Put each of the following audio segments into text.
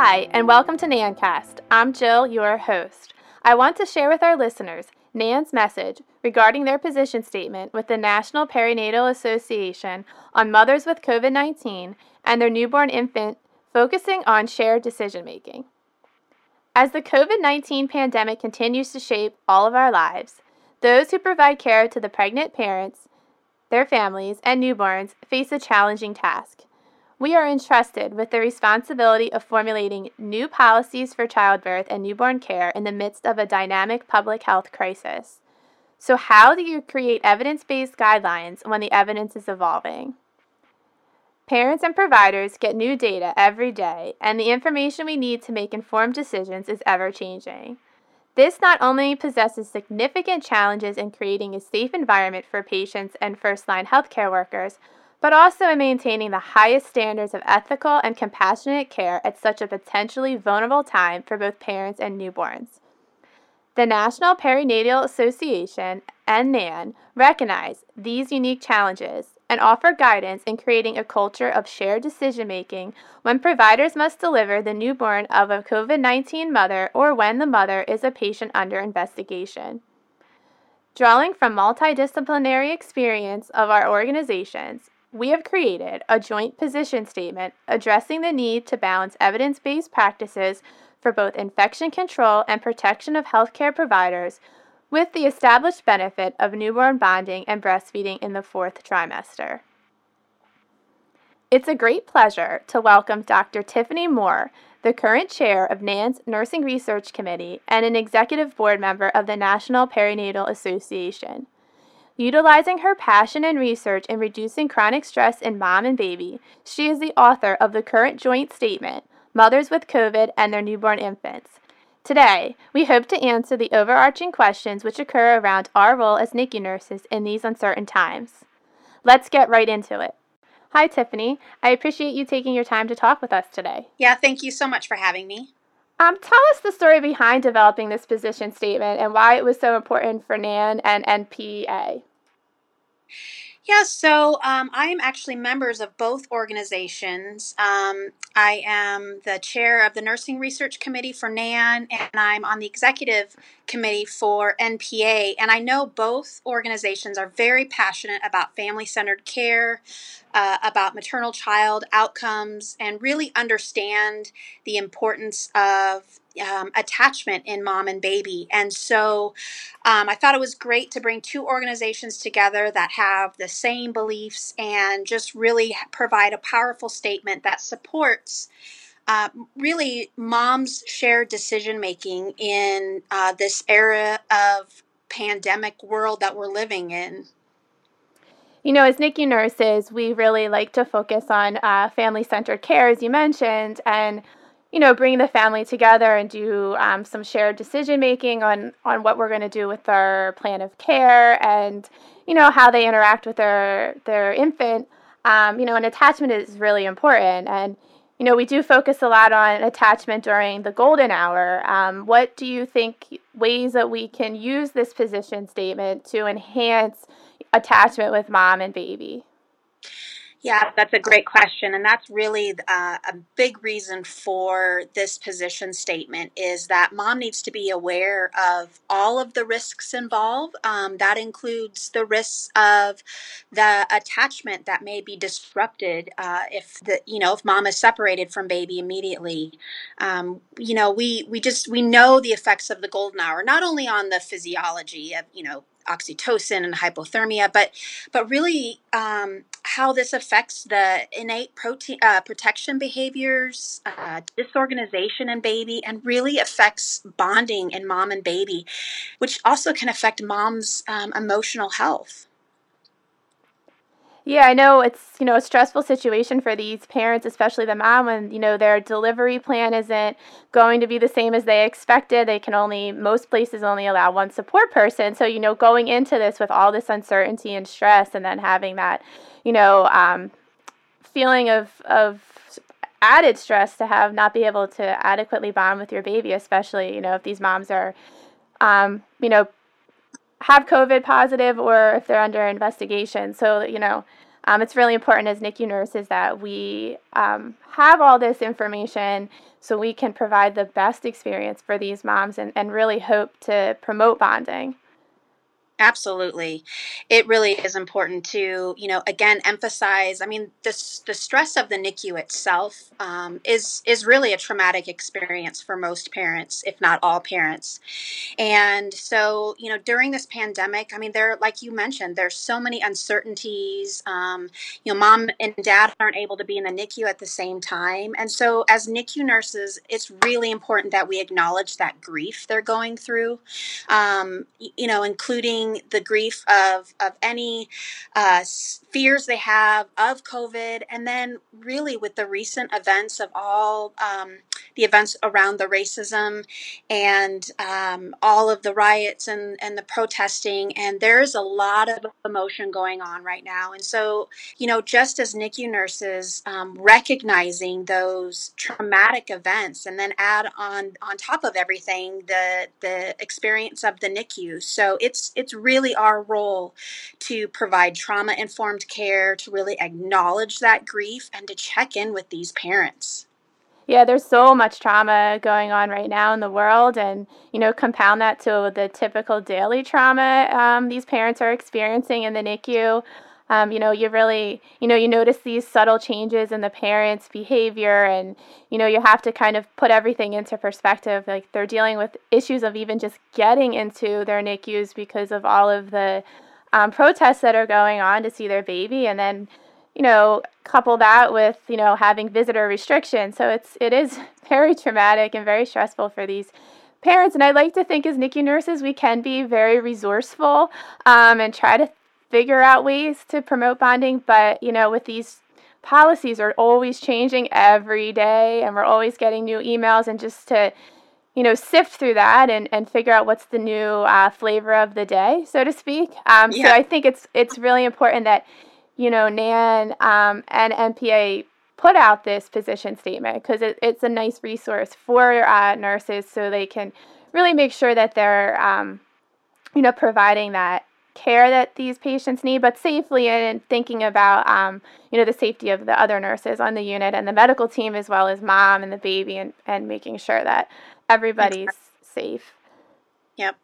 Hi, and welcome to NANcast. I'm Jill, your host. I want to share with our listeners NAN's message regarding their position statement with the National Perinatal Association on mothers with COVID 19 and their newborn infant, focusing on shared decision making. As the COVID 19 pandemic continues to shape all of our lives, those who provide care to the pregnant parents, their families, and newborns face a challenging task we are entrusted with the responsibility of formulating new policies for childbirth and newborn care in the midst of a dynamic public health crisis. So, how do you create evidence based guidelines when the evidence is evolving? Parents and providers get new data every day, and the information we need to make informed decisions is ever changing. This not only possesses significant challenges in creating a safe environment for patients and first line healthcare workers, but also in maintaining the highest standards of ethical and compassionate care at such a potentially vulnerable time for both parents and newborns. The National Perinatal Association and NAN recognize these unique challenges and offer guidance in creating a culture of shared decision making when providers must deliver the newborn of a COVID 19 mother or when the mother is a patient under investigation. Drawing from multidisciplinary experience of our organizations, we have created a joint position statement addressing the need to balance evidence based practices for both infection control and protection of healthcare providers with the established benefit of newborn bonding and breastfeeding in the fourth trimester. It's a great pleasure to welcome Dr. Tiffany Moore, the current chair of NAN's Nursing Research Committee and an executive board member of the National Perinatal Association. Utilizing her passion and research in reducing chronic stress in mom and baby, she is the author of the current joint statement, Mothers with COVID and Their Newborn Infants. Today, we hope to answer the overarching questions which occur around our role as NICU nurses in these uncertain times. Let's get right into it. Hi, Tiffany. I appreciate you taking your time to talk with us today. Yeah, thank you so much for having me. Um, tell us the story behind developing this position statement and why it was so important for NAN and NPA. Yeah, so um, I am actually members of both organizations. Um, I am the chair of the Nursing Research Committee for NAN, and I'm on the executive committee for NPA. And I know both organizations are very passionate about family centered care, uh, about maternal child outcomes, and really understand the importance of um, attachment in mom and baby. And so um, I thought it was great to bring two organizations together that have the same beliefs and just really provide a powerful statement that supports. Uh, really, mom's shared decision making in uh, this era of pandemic world that we're living in. You know, as NICU nurses, we really like to focus on uh, family centered care, as you mentioned, and you know, bring the family together and do um, some shared decision making on on what we're going to do with our plan of care and you know how they interact with their their infant. Um, you know, and attachment is really important. And you know, we do focus a lot on attachment during the golden hour. Um, what do you think ways that we can use this position statement to enhance attachment with mom and baby? Yeah, that's a great question, and that's really uh, a big reason for this position statement is that mom needs to be aware of all of the risks involved. Um, that includes the risks of the attachment that may be disrupted uh, if the you know if mom is separated from baby immediately. Um, you know, we we just we know the effects of the golden hour, not only on the physiology of you know oxytocin and hypothermia, but but really um, how this affects the innate protein uh, protection behaviors, uh, disorganization in baby, and really affects bonding in mom and baby, which also can affect mom's um, emotional health. Yeah, I know it's you know a stressful situation for these parents, especially the mom, when you know their delivery plan isn't going to be the same as they expected. They can only most places only allow one support person, so you know going into this with all this uncertainty and stress, and then having that you know um, feeling of of added stress to have not be able to adequately bond with your baby, especially you know if these moms are, um, you know, have COVID positive or if they're under investigation. So you know, um, it's really important as NICU nurses that we um, have all this information so we can provide the best experience for these moms and, and really hope to promote bonding. Absolutely. It really is important to, you know, again, emphasize. I mean, this, the stress of the NICU itself um, is, is really a traumatic experience for most parents, if not all parents. And so, you know, during this pandemic, I mean, there, like you mentioned, there's so many uncertainties. Um, you know, mom and dad aren't able to be in the NICU at the same time. And so, as NICU nurses, it's really important that we acknowledge that grief they're going through, um, you know, including the grief of of any uh, fears they have of COVID, and then really with the recent events of all um, the events around the racism and um, all of the riots and and the protesting, and there's a lot of emotion going on right now. And so, you know, just as NICU nurses, um, recognizing those traumatic events, and then add on on top of everything the the experience of the NICU. So it's it's really our role to provide trauma informed care, to really acknowledge that grief, and to check in with these parents. Yeah, there's so much trauma going on right now in the world, and you know, compound that to the typical daily trauma um, these parents are experiencing in the NICU. Um, you know, you really, you know, you notice these subtle changes in the parents' behavior, and you know, you have to kind of put everything into perspective. Like they're dealing with issues of even just getting into their NICUs because of all of the um, protests that are going on to see their baby, and then, you know, couple that with you know having visitor restrictions. So it's it is very traumatic and very stressful for these parents. And I like to think as NICU nurses, we can be very resourceful um, and try to figure out ways to promote bonding, but you know, with these policies are always changing every day and we're always getting new emails and just to you know sift through that and, and figure out what's the new uh, flavor of the day so to speak um, yeah. so i think it's it's really important that you know nan um, and npa put out this position statement because it, it's a nice resource for uh, nurses so they can really make sure that they're um, you know providing that care that these patients need, but safely and thinking about um, you know the safety of the other nurses on the unit and the medical team as well as mom and the baby and, and making sure that everybody's safe. Yep.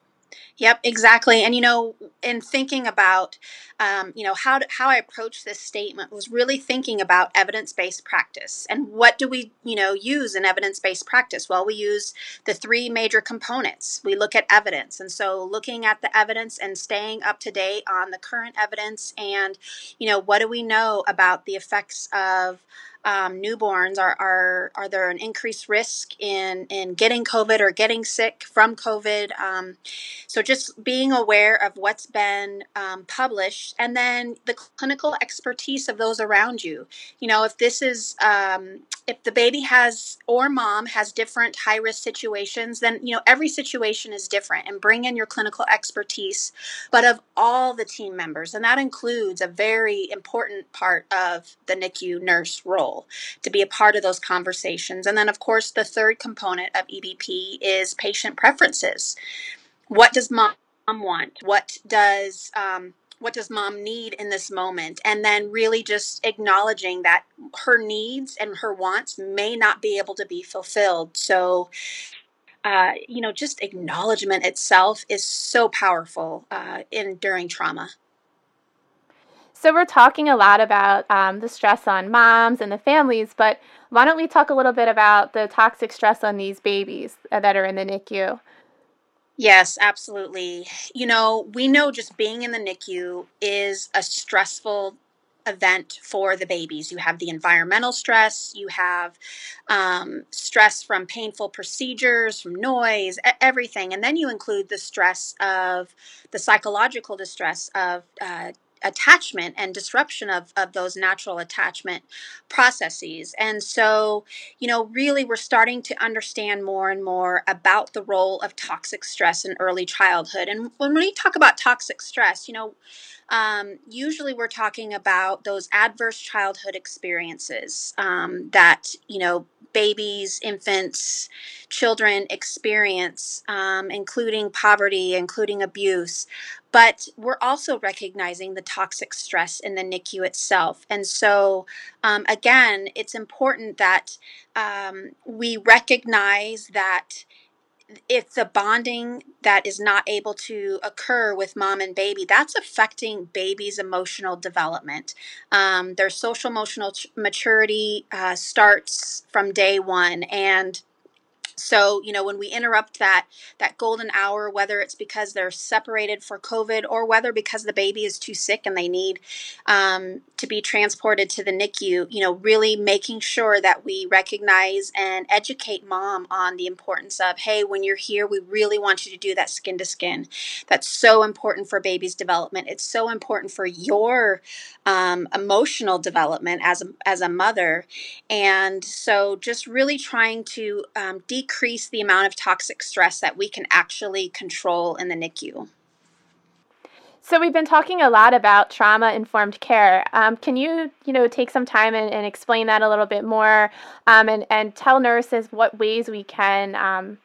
Yep, exactly. And you know, in thinking about, um, you know, how how I approached this statement was really thinking about evidence based practice and what do we, you know, use in evidence based practice. Well, we use the three major components. We look at evidence, and so looking at the evidence and staying up to date on the current evidence, and you know, what do we know about the effects of um, newborns are, are are there an increased risk in in getting COVID or getting sick from COVID? Um, so just being aware of what's been um, published, and then the clinical expertise of those around you. You know, if this is um, if the baby has or mom has different high risk situations, then you know every situation is different, and bring in your clinical expertise, but of all the team members, and that includes a very important part of the NICU nurse role role to be a part of those conversations. And then, of course, the third component of EBP is patient preferences. What does mom want? What does um, what does mom need in this moment and then really just acknowledging that her needs and her wants may not be able to be fulfilled so uh, you know just acknowledgement itself is so powerful uh, in during trauma so, we're talking a lot about um, the stress on moms and the families, but why don't we talk a little bit about the toxic stress on these babies that are in the NICU? Yes, absolutely. You know, we know just being in the NICU is a stressful event for the babies. You have the environmental stress, you have um, stress from painful procedures, from noise, everything. And then you include the stress of the psychological distress of uh, attachment and disruption of, of those natural attachment processes. And so, you know, really we're starting to understand more and more about the role of toxic stress in early childhood. And when we talk about toxic stress, you know, um, usually we're talking about those adverse childhood experiences um, that, you know, babies, infants, children experience, um, including poverty, including abuse. But we're also recognizing the toxic stress in the NICU itself. And so, um, again, it's important that um, we recognize that if the bonding that is not able to occur with mom and baby, that's affecting baby's emotional development. Um, their social emotional maturity uh, starts from day one, and so you know when we interrupt that that golden hour whether it's because they're separated for covid or whether because the baby is too sick and they need um, to be transported to the nicu you know really making sure that we recognize and educate mom on the importance of hey when you're here we really want you to do that skin to skin. That's so important for baby's development. It's so important for your um, emotional development as a, as a mother. And so just really trying to um, decrease the amount of toxic stress that we can actually control in the NICU. So we've been talking a lot about trauma-informed care. Um, can you, you know, take some time and, and explain that a little bit more, um, and and tell nurses what ways we can um,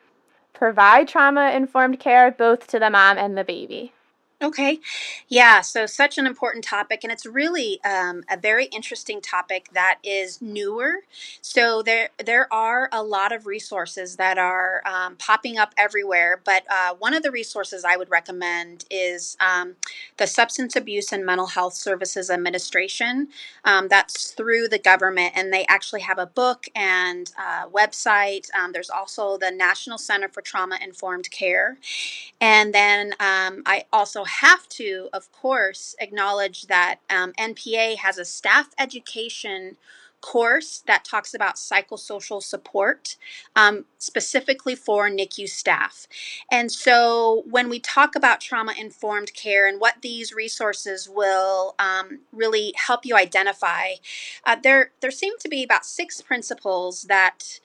provide trauma-informed care both to the mom and the baby? Okay. Yeah. So, such an important topic. And it's really um, a very interesting topic that is newer. So, there, there are a lot of resources that are um, popping up everywhere. But uh, one of the resources I would recommend is um, the Substance Abuse and Mental Health Services Administration. Um, that's through the government. And they actually have a book and uh, website. Um, there's also the National Center for Trauma Informed Care. And then um, I also have to, of course, acknowledge that um, NPA has a staff education course that talks about psychosocial support um, specifically for NICU staff. And so when we talk about trauma informed care and what these resources will um, really help you identify, uh, there, there seem to be about six principles that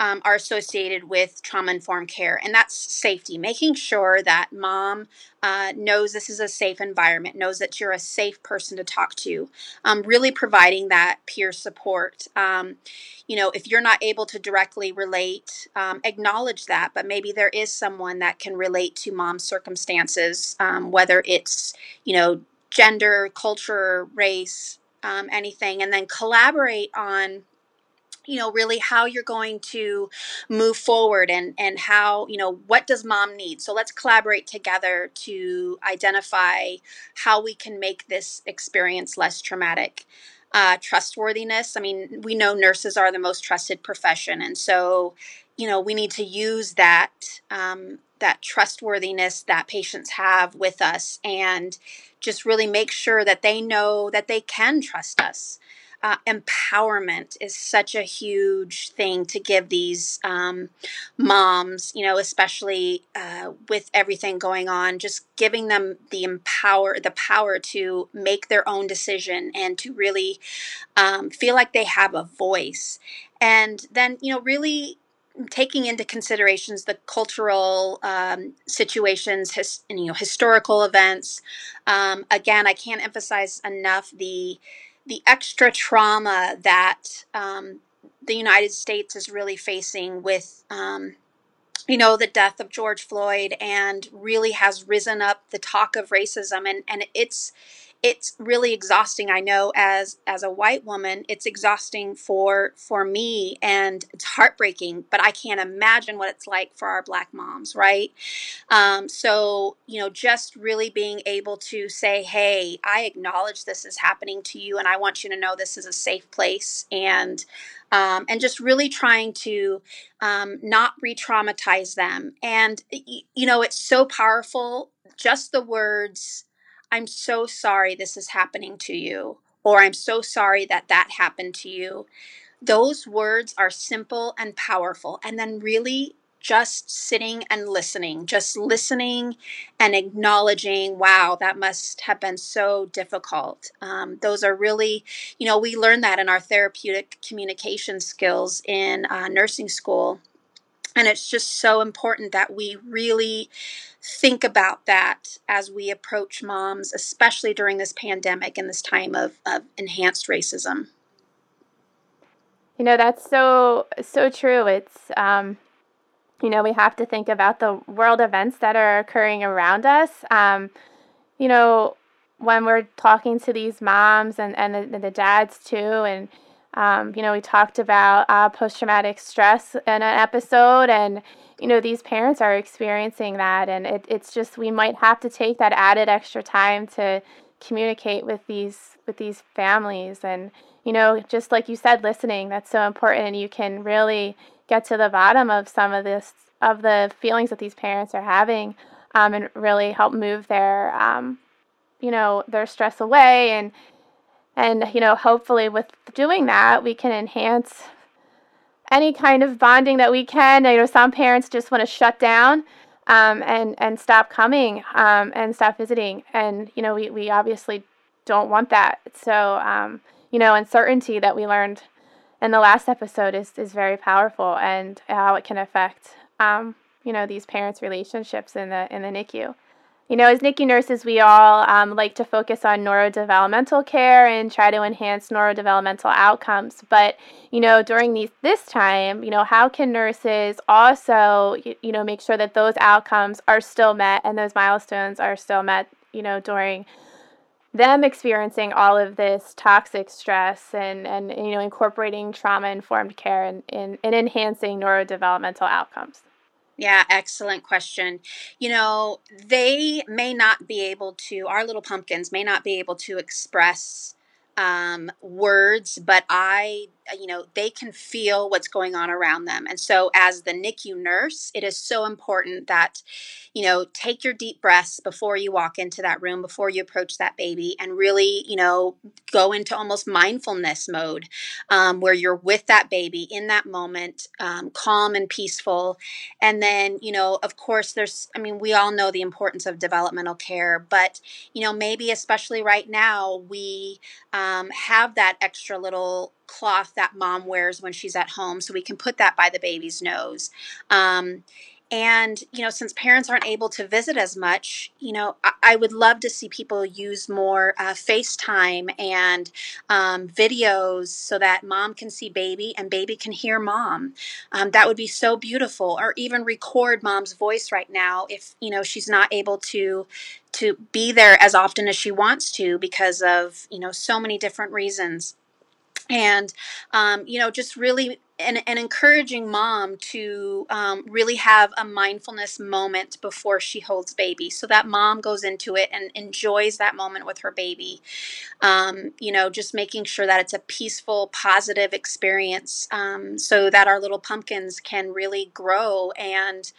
um, are associated with trauma informed care, and that's safety, making sure that mom uh, knows this is a safe environment, knows that you're a safe person to talk to, um, really providing that peer support. Um, you know, if you're not able to directly relate, um, acknowledge that, but maybe there is someone that can relate to mom's circumstances, um, whether it's, you know, gender, culture, race, um, anything, and then collaborate on you know really how you're going to move forward and and how you know what does mom need? So let's collaborate together to identify how we can make this experience less traumatic. Uh, trustworthiness i mean we know nurses are the most trusted profession and so you know we need to use that um, that trustworthiness that patients have with us and just really make sure that they know that they can trust us uh, empowerment is such a huge thing to give these um, moms, you know, especially uh, with everything going on, just giving them the empower the power to make their own decision and to really um, feel like they have a voice. And then, you know, really taking into considerations the cultural um, situations, his, you know, historical events. Um, again, I can't emphasize enough the the extra trauma that um, the United States is really facing with, um, you know, the death of George Floyd, and really has risen up the talk of racism, and and it's it's really exhausting. I know as as a white woman it's exhausting for for me and it's heartbreaking but i can't imagine what it's like for our black moms right? Um, so you know just really being able to say hey i acknowledge this is happening to you and i want you to know this is a safe place and um, and just really trying to um, not re-traumatize them. And you know it's so powerful just the words I'm so sorry this is happening to you, or I'm so sorry that that happened to you. Those words are simple and powerful. And then really just sitting and listening, just listening and acknowledging, wow, that must have been so difficult. Um, those are really, you know, we learn that in our therapeutic communication skills in uh, nursing school. And it's just so important that we really think about that as we approach moms, especially during this pandemic and this time of, of enhanced racism. You know, that's so, so true. It's, um, you know, we have to think about the world events that are occurring around us. Um, you know, when we're talking to these moms and, and the, the dads too, and, um, you know, we talked about uh, post traumatic stress in an episode, and, you know, these parents are experiencing that. And it, it's just, we might have to take that added extra time to communicate with these with these families and you know just like you said listening that's so important and you can really get to the bottom of some of this of the feelings that these parents are having um, and really help move their um, you know their stress away and and you know hopefully with doing that we can enhance any kind of bonding that we can. You know some parents just want to shut down um, and and stop coming um, and stop visiting. And you know we, we obviously don't want that. So um, you know uncertainty that we learned in the last episode is, is very powerful and how it can affect um, you know these parents relationships in the in the NICU. You know, as NICU nurses, we all um, like to focus on neurodevelopmental care and try to enhance neurodevelopmental outcomes. But you know, during these this time, you know, how can nurses also you, you know make sure that those outcomes are still met and those milestones are still met? You know, during them experiencing all of this toxic stress and, and you know incorporating trauma informed care and, and, and enhancing neurodevelopmental outcomes yeah, excellent question. You know, they may not be able to, our little pumpkins may not be able to express um, words, but I, you know, they can feel what's going on around them. And so, as the NICU nurse, it is so important that, you know, take your deep breaths before you walk into that room, before you approach that baby, and really, you know, go into almost mindfulness mode um, where you're with that baby in that moment, um, calm and peaceful. And then, you know, of course, there's, I mean, we all know the importance of developmental care, but, you know, maybe especially right now, we, um, have that extra little cloth that mom wears when she's at home, so we can put that by the baby's nose. Um, and, you know, since parents aren't able to visit as much, you know, I, I would love to see people use more uh, FaceTime and um, videos so that mom can see baby and baby can hear mom. Um, that would be so beautiful. Or even record mom's voice right now if, you know, she's not able to to be there as often as she wants to because of, you know, so many different reasons and um, you know just really and, and encouraging mom to um, really have a mindfulness moment before she holds baby. So that mom goes into it and enjoys that moment with her baby. Um, you know just making sure that it's a peaceful positive experience um, so that our little pumpkins can really grow and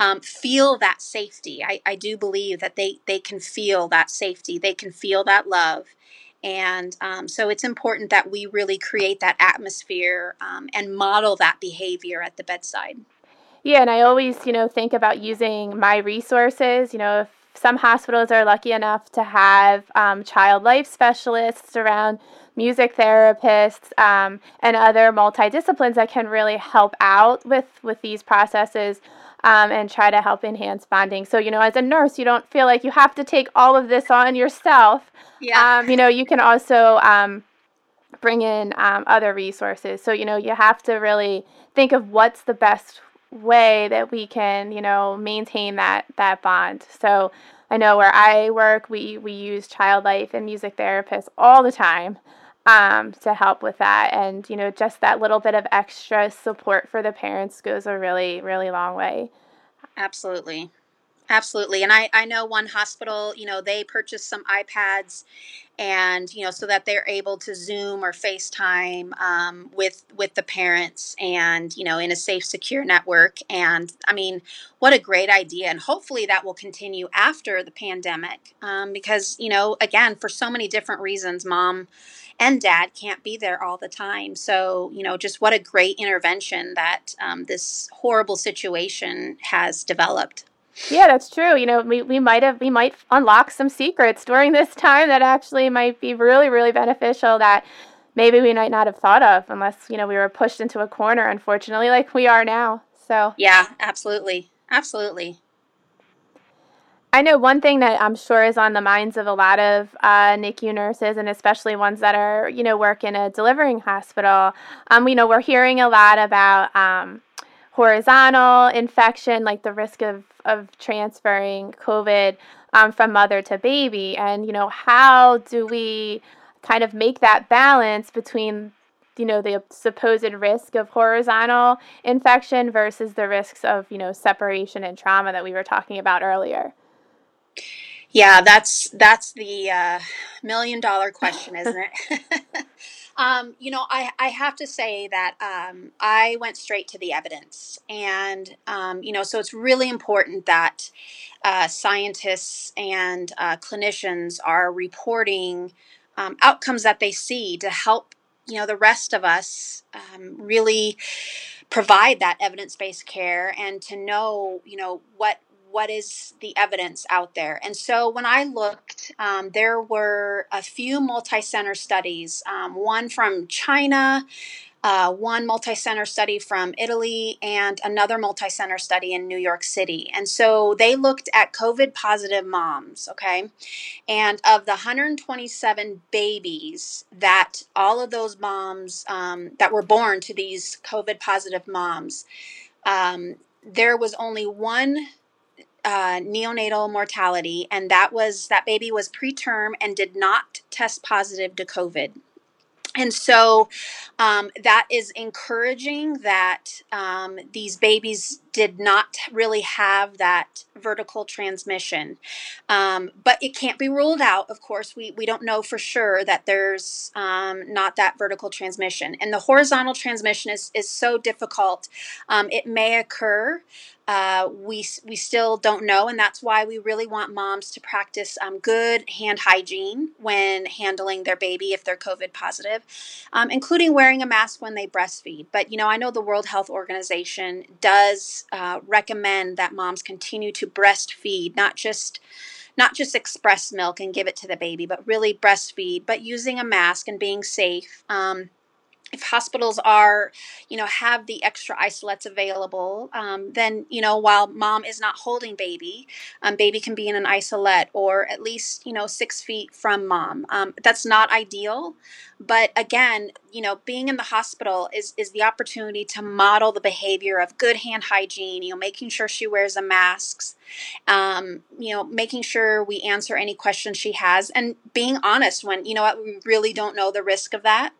um, feel that safety. I, I do believe that they they can feel that safety. They can feel that love and um, so it's important that we really create that atmosphere um, and model that behavior at the bedside. Yeah, and I always, you know, think about using my resources. You know, if some hospitals are lucky enough to have um, child life specialists around music therapists um, and other multidisciplines that can really help out with with these processes um, and try to help enhance bonding. So, you know, as a nurse, you don't feel like you have to take all of this on yourself. Yeah. Um, you know, you can also um, bring in um, other resources. So, you know, you have to really think of what's the best way that we can, you know, maintain that that bond. So, I know where I work, we we use child life and music therapists all the time um, to help with that. And, you know, just that little bit of extra support for the parents goes a really, really long way. Absolutely. Absolutely. And I, I know one hospital, you know, they purchased some iPads and, you know, so that they're able to Zoom or FaceTime um, with with the parents and, you know, in a safe, secure network. And I mean, what a great idea. And hopefully that will continue after the pandemic um, because, you know, again, for so many different reasons, mom and dad can't be there all the time. So, you know, just what a great intervention that um, this horrible situation has developed. Yeah, that's true. You know, we, we might have we might unlock some secrets during this time that actually might be really, really beneficial that maybe we might not have thought of unless, you know, we were pushed into a corner, unfortunately, like we are now. So Yeah, absolutely. Absolutely. I know one thing that I'm sure is on the minds of a lot of uh, NICU nurses, and especially ones that are, you know, work in a delivering hospital. Um, you know, we're hearing a lot about um, horizontal infection, like the risk of, of transferring COVID um, from mother to baby. And, you know, how do we kind of make that balance between, you know, the supposed risk of horizontal infection versus the risks of, you know, separation and trauma that we were talking about earlier? Yeah, that's that's the uh, million dollar question, isn't it? um, you know, I, I have to say that um, I went straight to the evidence, and um, you know, so it's really important that uh, scientists and uh, clinicians are reporting um, outcomes that they see to help you know the rest of us um, really provide that evidence-based care and to know you know what what is the evidence out there. And so when I looked, um, there were a few multi center studies, um, one from China. Uh, one multi center study from Italy and another multi center study in New York City. And so they looked at COVID positive moms, okay? And of the 127 babies that all of those moms um, that were born to these COVID positive moms, um, there was only one uh, neonatal mortality, and that was that baby was preterm and did not test positive to COVID. And so um, that is encouraging that um, these babies did not really have that vertical transmission. Um, but it can't be ruled out, of course. We, we don't know for sure that there's um, not that vertical transmission. And the horizontal transmission is, is so difficult. Um, it may occur. Uh, we, we still don't know, and that's why we really want moms to practice um, good hand hygiene when handling their baby if they're COVID positive, um, including wearing a mask when they breastfeed. But, you know, I know the World Health Organization does uh, recommend that moms continue to breastfeed, not just not just express milk and give it to the baby, but really breastfeed, but using a mask and being safe. Um, if hospitals are, you know, have the extra isolettes available, um, then, you know, while mom is not holding baby, um, baby can be in an isolette or at least, you know, six feet from mom. Um, that's not ideal. But again, you know, being in the hospital is, is the opportunity to model the behavior of good hand hygiene, you know, making sure she wears a mask, um, you know, making sure we answer any questions she has and being honest when, you know what, we really don't know the risk of that.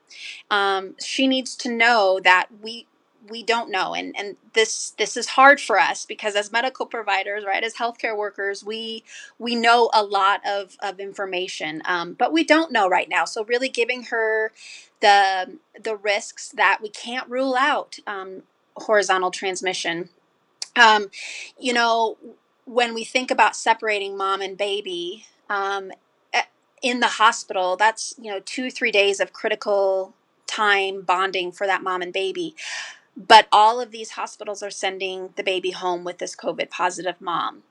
Um, she needs to know that we we don't know. And and this this is hard for us because as medical providers right as healthcare workers we we know a lot of of information um, but we don't know right now. So really giving her the the risks that we can't rule out um, horizontal transmission. Um, you know when we think about separating mom and baby um, in the hospital that's you know two three days of critical time bonding for that mom and baby but all of these hospitals are sending the baby home with this COVID positive mom.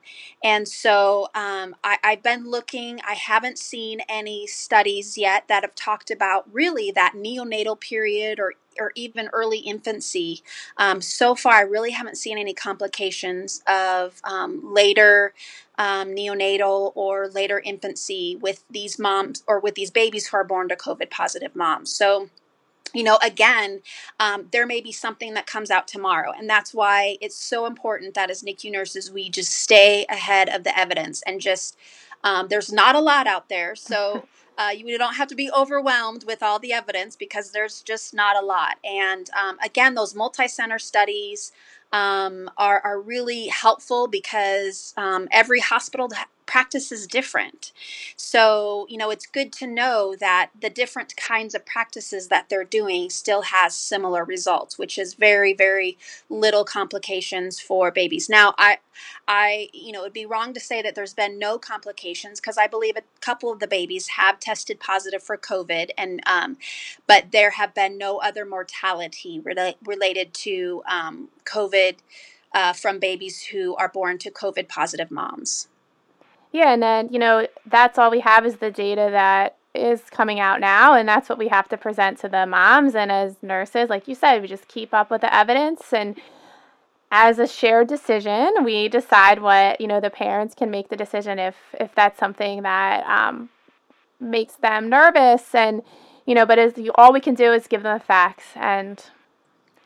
And so um, I, have been looking, I haven't seen any studies yet that have talked about really that neonatal period or or even early infancy. Um, so far, I really haven't seen any complications of um, later um, neonatal or later infancy with these moms or with these babies who are born to COVID positive moms. So you know, again, um, there may be something that comes out tomorrow. And that's why it's so important that as NICU nurses, we just stay ahead of the evidence and just, um, there's not a lot out there. So uh, you don't have to be overwhelmed with all the evidence because there's just not a lot. And um, again, those multi center studies, um, are, are really helpful because um, every hospital practice is different. So, you know, it's good to know that the different kinds of practices that they're doing still has similar results, which is very, very little complications for babies. Now, I, I, you know, it'd be wrong to say that there's been no complications because I believe a couple of the babies have tested positive for COVID, and um, but there have been no other mortality rela- related to um, COVID uh, from babies who are born to COVID positive moms. Yeah, and then, you know, that's all we have is the data that is coming out now, and that's what we have to present to the moms. And as nurses, like you said, we just keep up with the evidence. And as a shared decision, we decide what, you know, the parents can make the decision if, if that's something that um, makes them nervous. And, you know, but as you, all we can do is give them the facts and,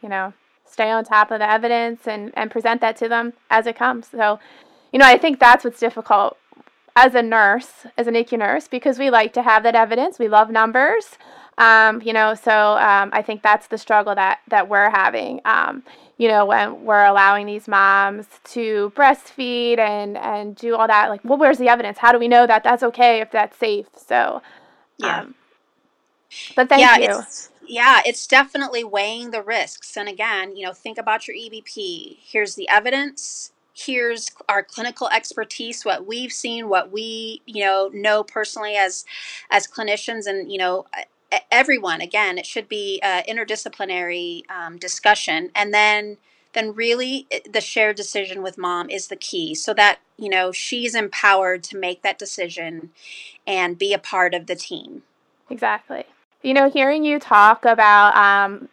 you know, stay on top of the evidence and, and present that to them as it comes. So, you know, I think that's what's difficult as a nurse, as an NICU nurse, because we like to have that evidence. We love numbers. Um, you know, so um, I think that's the struggle that that we're having. Um, you know, when we're allowing these moms to breastfeed and and do all that, like, well, where's the evidence? How do we know that that's okay if that's safe? So, yeah. Um, but thank yeah, you. It's, yeah, it's definitely weighing the risks. And again, you know, think about your EBP. Here's the evidence here's our clinical expertise what we've seen what we you know know personally as as clinicians and you know everyone. Again it should be uh, interdisciplinary um, discussion. And then then really the shared decision with mom is the key so that you know she's empowered to make that decision and be a part of the team. Exactly. You know hearing you talk about um,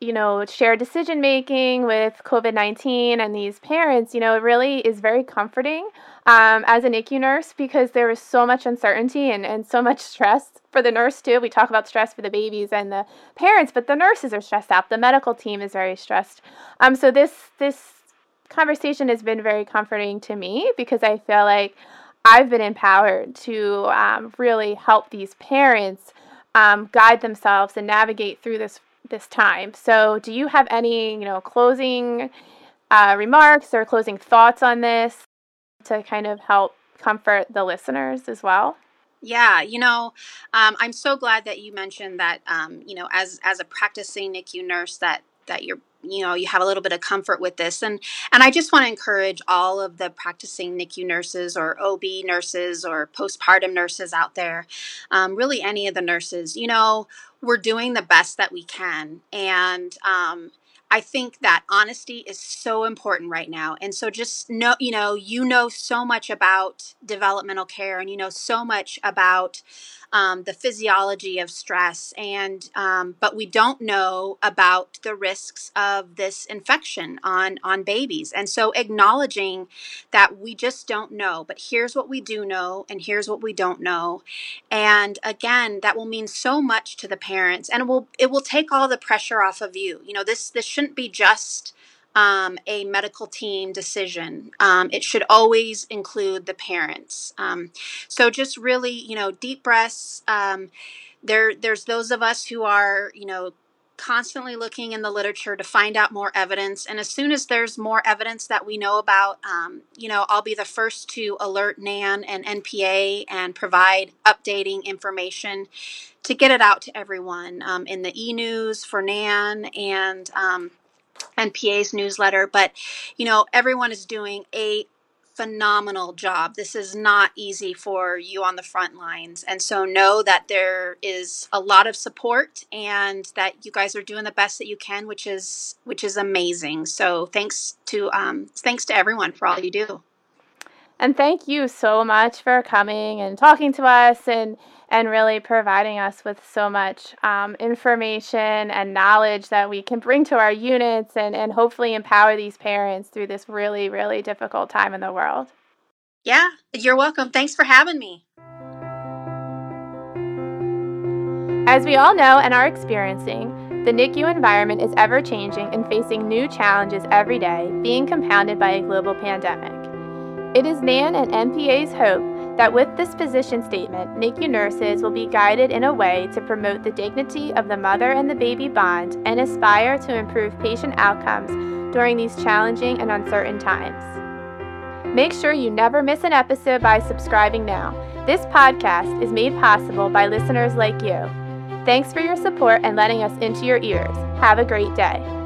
you know, shared decision making with COVID 19 and these parents, you know, it really is very comforting um, as a NICU nurse because there is so much uncertainty and, and so much stress for the nurse, too. We talk about stress for the babies and the parents, but the nurses are stressed out. The medical team is very stressed. Um, so this, this conversation has been very comforting to me because I feel like I've been empowered to um, really help these parents um, guide themselves and navigate through this this time. So, do you have any, you know, closing uh, remarks or closing thoughts on this to kind of help comfort the listeners as well? Yeah, you know, um, I'm so glad that you mentioned that. Um, you know, as as a practicing NICU nurse, that that you're you know you have a little bit of comfort with this and and i just want to encourage all of the practicing nicu nurses or ob nurses or postpartum nurses out there um, really any of the nurses you know we're doing the best that we can and um, I think that honesty is so important right now. And so just know, you know, you know so much about developmental care and you know so much about um, the physiology of stress. And um, but we don't know about the risks of this infection on on babies. And so acknowledging that we just don't know but here's what we do know and here's what we don't know. And again that will mean so much to the parents and it will it will take all the pressure off of you. You know this this shouldn't be just um, a medical team decision. Um, it should always include the parents. Um, so just really, you know, deep breaths. Um, there, there's those of us who are, you know, constantly looking in the literature to find out more evidence. And as soon as there's more evidence that we know about, um, you know, I'll be the first to alert NAN and NPA and provide updating information to get it out to everyone um, in the e news for NAN and NPA's newsletter, but you know, everyone is doing a phenomenal job. This is not easy for you on the front lines. And so know that there is a lot of support and that you guys are doing the best that you can, which is which is amazing. So thanks to um, thanks to everyone for all you do. And thank you so much for coming and talking to us and and really providing us with so much um, information and knowledge that we can bring to our units and, and hopefully empower these parents through this really, really difficult time in the world. Yeah, you're welcome. Thanks for having me. As we all know and are experiencing, the NICU environment is ever changing and facing new challenges every day, being compounded by a global pandemic. It is NAN and NPA's hope that with this position statement, NICU nurses will be guided in a way to promote the dignity of the mother and the baby bond and aspire to improve patient outcomes during these challenging and uncertain times. Make sure you never miss an episode by subscribing now. This podcast is made possible by listeners like you. Thanks for your support and letting us into your ears. Have a great day.